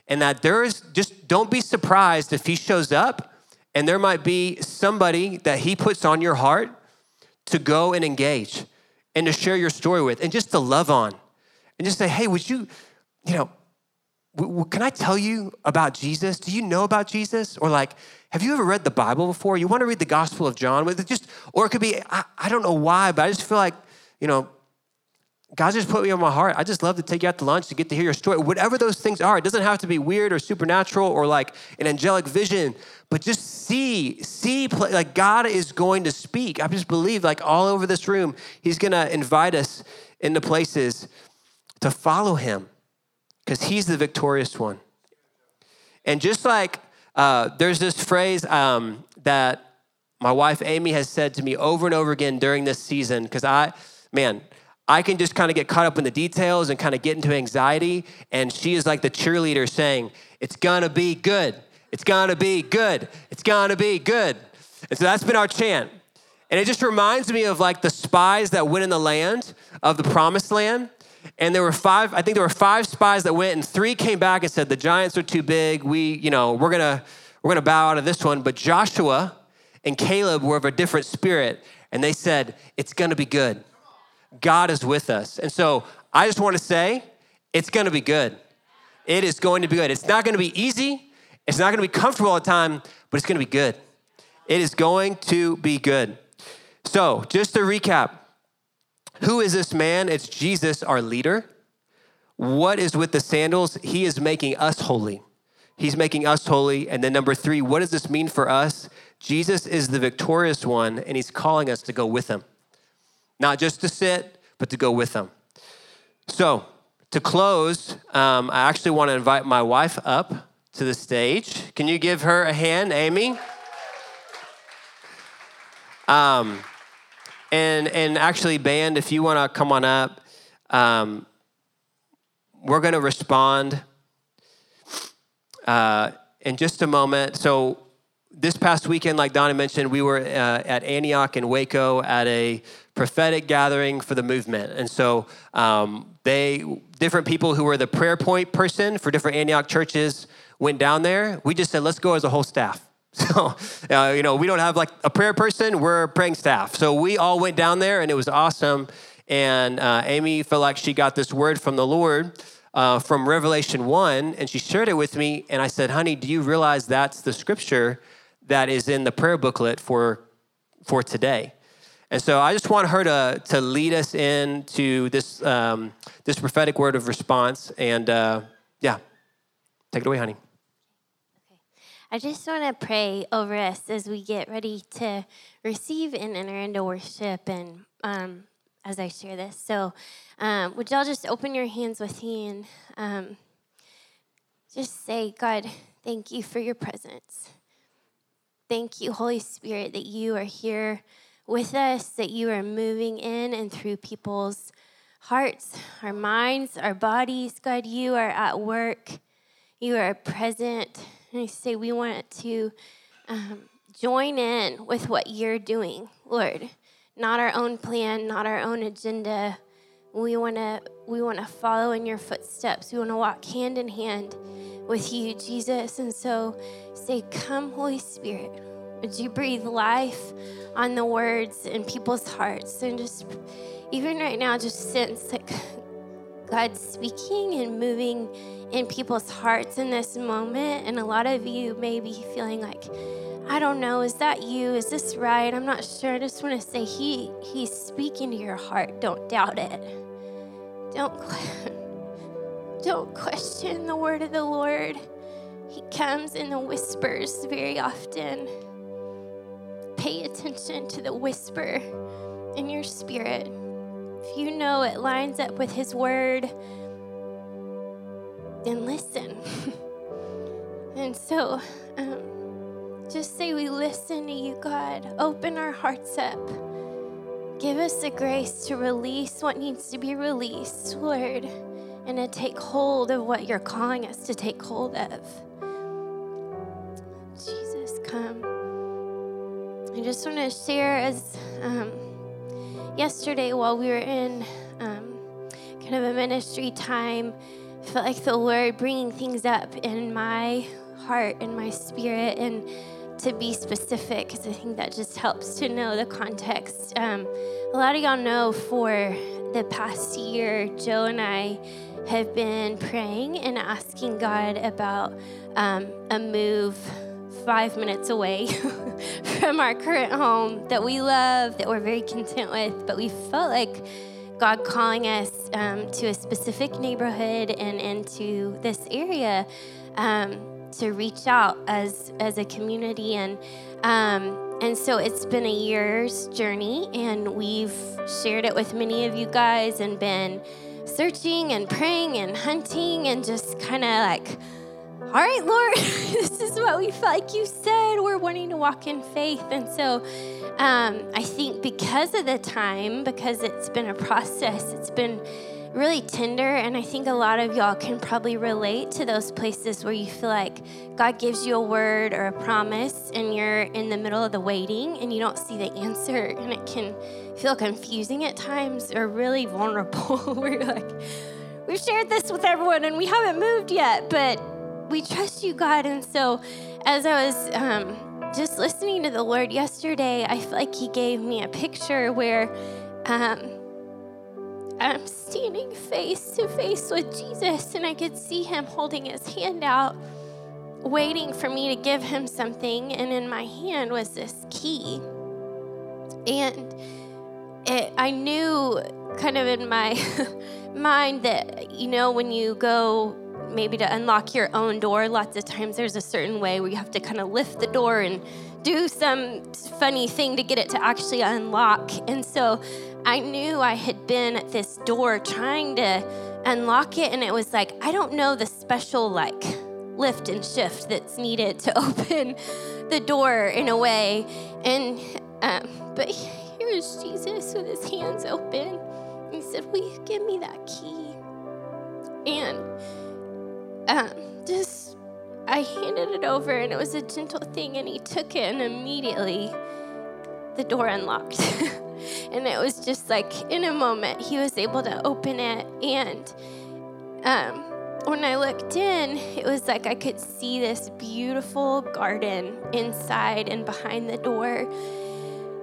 S1: And that there is, just don't be surprised if He shows up and there might be somebody that He puts on your heart to go and engage and to share your story with and just to love on and just say, hey, would you, you know, can I tell you about Jesus? Do you know about Jesus? Or like, have you ever read the Bible before? You want to read the Gospel of John? With just, or it could be, I, I don't know why, but I just feel like, you know, God just put me on my heart. I just love to take you out to lunch to get to hear your story. Whatever those things are, it doesn't have to be weird or supernatural or like an angelic vision, but just see, see, like God is going to speak. I just believe, like all over this room, He's going to invite us into places to follow Him because He's the victorious one. And just like uh, there's this phrase um, that my wife Amy has said to me over and over again during this season, because I, man, I can just kind of get caught up in the details and kind of get into anxiety. And she is like the cheerleader saying, It's gonna be good. It's gonna be good. It's gonna be good. And so that's been our chant. And it just reminds me of like the spies that went in the land of the promised land. And there were five, I think there were five spies that went, and three came back and said, The giants are too big. We, you know, we're gonna, we're gonna bow out of this one. But Joshua and Caleb were of a different spirit, and they said, It's gonna be good. God is with us. And so I just want to say, it's going to be good. It is going to be good. It's not going to be easy. It's not going to be comfortable all the time, but it's going to be good. It is going to be good. So, just to recap who is this man? It's Jesus, our leader. What is with the sandals? He is making us holy. He's making us holy. And then, number three, what does this mean for us? Jesus is the victorious one, and he's calling us to go with him not just to sit, but to go with them. So, to close, um, I actually want to invite my wife up to the stage. Can you give her a hand, Amy? Um, and and actually, band, if you want to come on up, um, we're going to respond uh, in just a moment. So this past weekend, like Donna mentioned, we were uh, at Antioch and Waco at a prophetic gathering for the movement. And so um, they, different people who were the prayer point person for different Antioch churches went down there. We just said, let's go as a whole staff. So, uh, you know, we don't have like a prayer person, we're praying staff. So we all went down there and it was awesome. And uh, Amy felt like she got this word from the Lord. Uh, from Revelation 1, and she shared it with me. And I said, Honey, do you realize that's the scripture that is in the prayer booklet for, for today. And so I just want her to, to lead us into this, um, this prophetic word of response. And uh, yeah, take it away, honey.
S2: Okay. I just want to pray over us as we get ready to receive and enter into worship and um, as I share this. So, um, would y'all just open your hands with me and um, just say, God, thank you for your presence. Thank you, Holy Spirit, that you are here with us, that you are moving in and through people's hearts, our minds, our bodies. God, you are at work. You are present. And I say we want to um, join in with what you're doing, Lord. Not our own plan, not our own agenda. We want to we want to follow in your footsteps. We want to walk hand in hand with you, Jesus. And so say, Come, Holy Spirit. Would you breathe life on the words in people's hearts? And just, even right now, just sense like God's speaking and moving in people's hearts in this moment. And a lot of you may be feeling like, I don't know, is that you? Is this right? I'm not sure. I just want to say he he's speaking to your heart. Don't doubt it. Don't don't question the word of the Lord. He comes in the whispers very often. Pay attention to the whisper in your spirit. If you know it lines up with his word, then listen. and so, um, just say we listen to you, God. Open our hearts up. Give us the grace to release what needs to be released, Lord, and to take hold of what you're calling us to take hold of. Jesus, come. I just want to share as um, yesterday while we were in um, kind of a ministry time, I felt like the Lord bringing things up in my heart and my spirit and to be specific because I think that just helps to know the context. Um, a lot of y'all know for the past year, Joe and I have been praying and asking God about um, a move five minutes away from our current home that we love, that we're very content with, but we felt like God calling us um, to a specific neighborhood and into this area. Um, to reach out as as a community and um, and so it's been a year's journey and we've shared it with many of you guys and been searching and praying and hunting and just kind of like all right lord this is what we felt like you said we're wanting to walk in faith and so um, i think because of the time because it's been a process it's been really tender. And I think a lot of y'all can probably relate to those places where you feel like God gives you a word or a promise and you're in the middle of the waiting and you don't see the answer. And it can feel confusing at times or really vulnerable you're like, we've shared this with everyone and we haven't moved yet, but we trust you, God. And so as I was, um, just listening to the Lord yesterday, I feel like He gave me a picture where um, I'm standing face to face with Jesus, and I could see him holding his hand out, waiting for me to give him something. And in my hand was this key. And it, I knew kind of in my mind that, you know, when you go maybe to unlock your own door, lots of times there's a certain way where you have to kind of lift the door and do some funny thing to get it to actually unlock. And so I knew I had been at this door trying to unlock it, and it was like, I don't know the special, like, lift and shift that's needed to open the door in a way. And, um, but here's Jesus with his hands open. He said, Will you give me that key? And um, just, I handed it over, and it was a gentle thing, and he took it, and immediately the door unlocked. and it was just like in a moment he was able to open it and um, when i looked in it was like i could see this beautiful garden inside and behind the door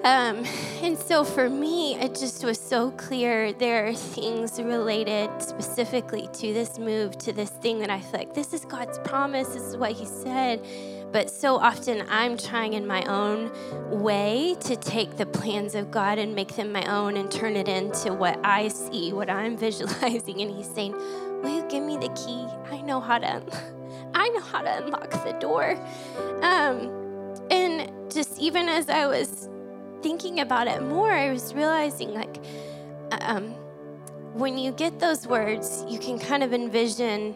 S2: um, and so for me, it just was so clear there are things related specifically to this move, to this thing that I feel like this is God's promise, this is what He said. But so often I'm trying in my own way to take the plans of God and make them my own and turn it into what I see, what I'm visualizing. And He's saying, Will you give me the key? I know how to. I know how to unlock the door. Um, and just even as I was thinking about it more, I was realizing like, um, when you get those words, you can kind of envision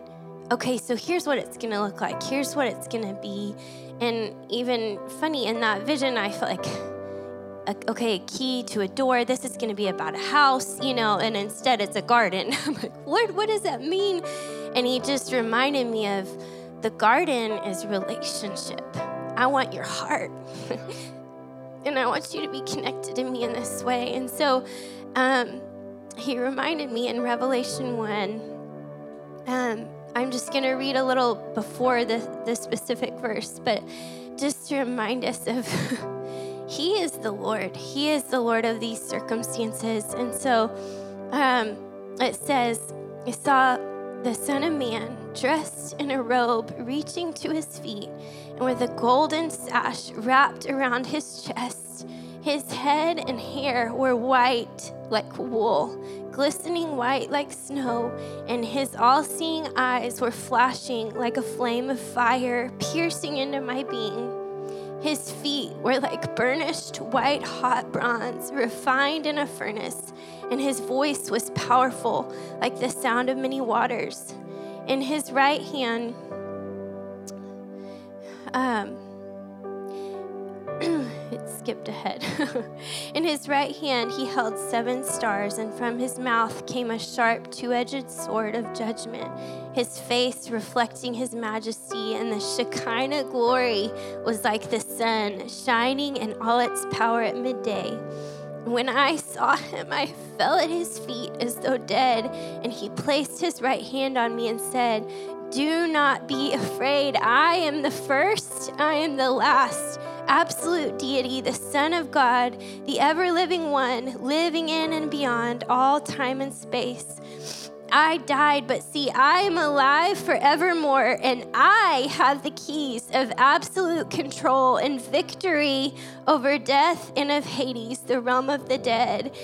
S2: okay, so here's what it's gonna look like, here's what it's gonna be. And even funny, in that vision, I felt like, okay, a key to a door. This is to be about a house, you know, and instead it's a garden. I'm like, Lord, what does that mean? And he just reminded me of the garden is relationship. I want your heart. and I want you to be connected to me in this way. And so um, he reminded me in Revelation 1 um, I'm just going to read a little before the, the specific verse, but just to remind us of He is the Lord. He is the Lord of these circumstances. And so um, it says I saw the Son of Man dressed in a robe reaching to his feet and with a golden sash wrapped around his chest. His head and hair were white like wool, glistening white like snow, and his all seeing eyes were flashing like a flame of fire, piercing into my being. His feet were like burnished white hot bronze, refined in a furnace, and his voice was powerful like the sound of many waters. In his right hand, um, it skipped ahead. In his right hand, he held seven stars, and from his mouth came a sharp, two edged sword of judgment. His face reflecting his majesty, and the Shekinah glory was like the sun, shining in all its power at midday. When I saw him, I fell at his feet as though dead, and he placed his right hand on me and said, Do not be afraid. I am the first, I am the last absolute deity, the Son of God, the ever living one, living in and beyond all time and space. I died, but see, I am alive forevermore, and I have the keys of absolute control and victory over death and of Hades, the realm of the dead.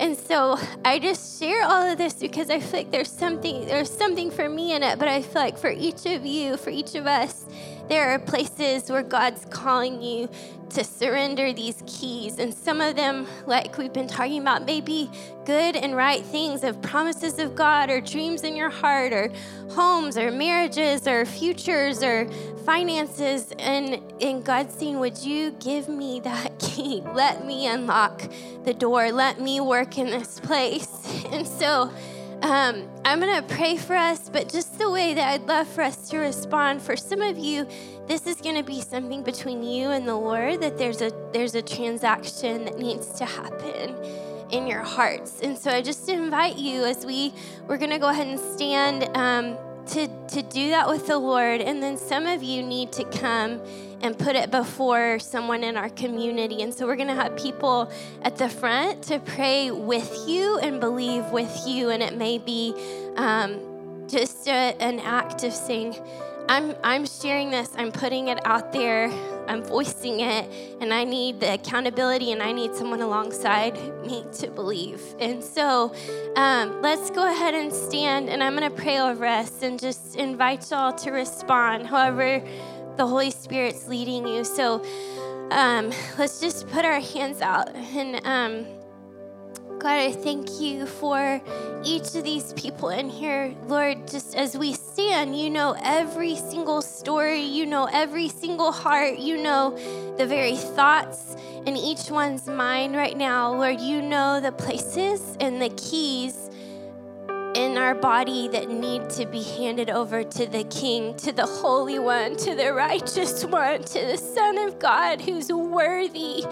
S2: And so I just share all of this because I feel like there's something there's something for me in it, but I feel like for each of you, for each of us, there are places where God's calling you to surrender these keys. And some of them, like we've been talking about, may be good and right things of promises of God or dreams in your heart or homes or marriages or futures or finances. And, and God's saying, Would you give me that key? Let me unlock the door. Let me work in this place. And so, um, I'm going to pray for us, but just the way that I'd love for us to respond. For some of you, this is going to be something between you and the Lord. That there's a there's a transaction that needs to happen in your hearts. And so I just invite you as we we're going to go ahead and stand um, to to do that with the Lord. And then some of you need to come and put it before someone in our community. And so we're going to have people at the front to pray with you and believe with you. And it may be um, just a, an act of saying, I'm, I'm sharing this, I'm putting it out there, I'm voicing it, and I need the accountability and I need someone alongside me to believe. And so um, let's go ahead and stand, and I'm going to pray over us and just invite y'all to respond however the Holy Spirit's leading you. So um, let's just put our hands out. And um, God, I thank you for each of these people in here. Lord, just as we stand, you know every single story, you know every single heart, you know the very thoughts in each one's mind right now. Lord, you know the places and the keys in our body that need to be handed over to the King, to the Holy One, to the righteous one, to the Son of God who's worthy,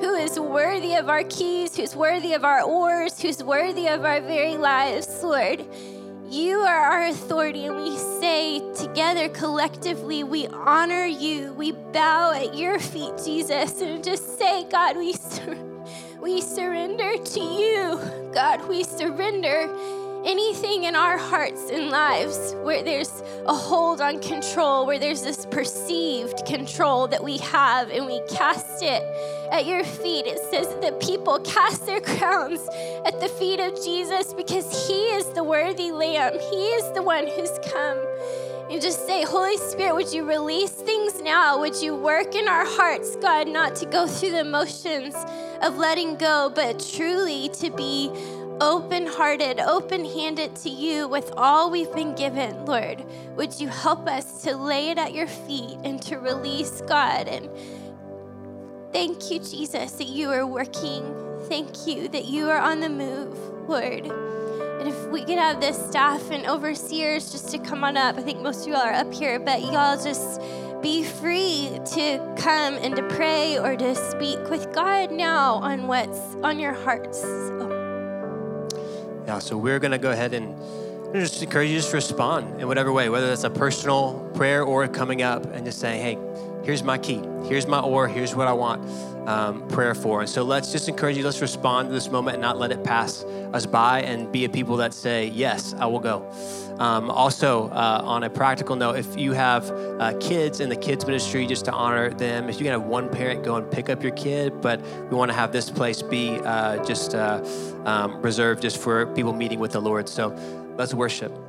S2: who is worthy of our keys, who's worthy of our oars, who's worthy of our very lives, Lord. You are our authority, and we say together collectively, we honor you. We bow at your feet, Jesus, and just say, God, we, sur- we surrender to you. God, we surrender anything in our hearts and lives where there's a hold on control, where there's this perceived control that we have, and we cast it at your feet. It says that people cast their crowns at the feet of Jesus because he is the worthy lamb, he is the one who's come. And just say, Holy Spirit, would you release things now? Would you work in our hearts, God, not to go through the motions of letting go, but truly to be open hearted, open handed to you with all we've been given, Lord. Would you help us to lay it at your feet and to release God? And thank you, Jesus, that you are working. Thank you that you are on the move, Lord. And if we could have the staff and overseers just to come on up, I think most of y'all are up here, but y'all just be free to come and to pray or to speak with God now on what's on your hearts.
S1: Yeah, so we're going to go ahead and just encourage you to just respond in whatever way, whether that's a personal prayer or coming up and just saying, hey, here's my key, here's my oar, here's what I want um, prayer for. And so let's just encourage you, let's respond to this moment and not let it pass us by and be a people that say, Yes, I will go. Um, also, uh, on a practical note, if you have uh, kids in the kids ministry, just to honor them, if you can have one parent go and pick up your kid, but we want to have this place be uh, just uh, um, reserved just for people meeting with the Lord. So let's worship.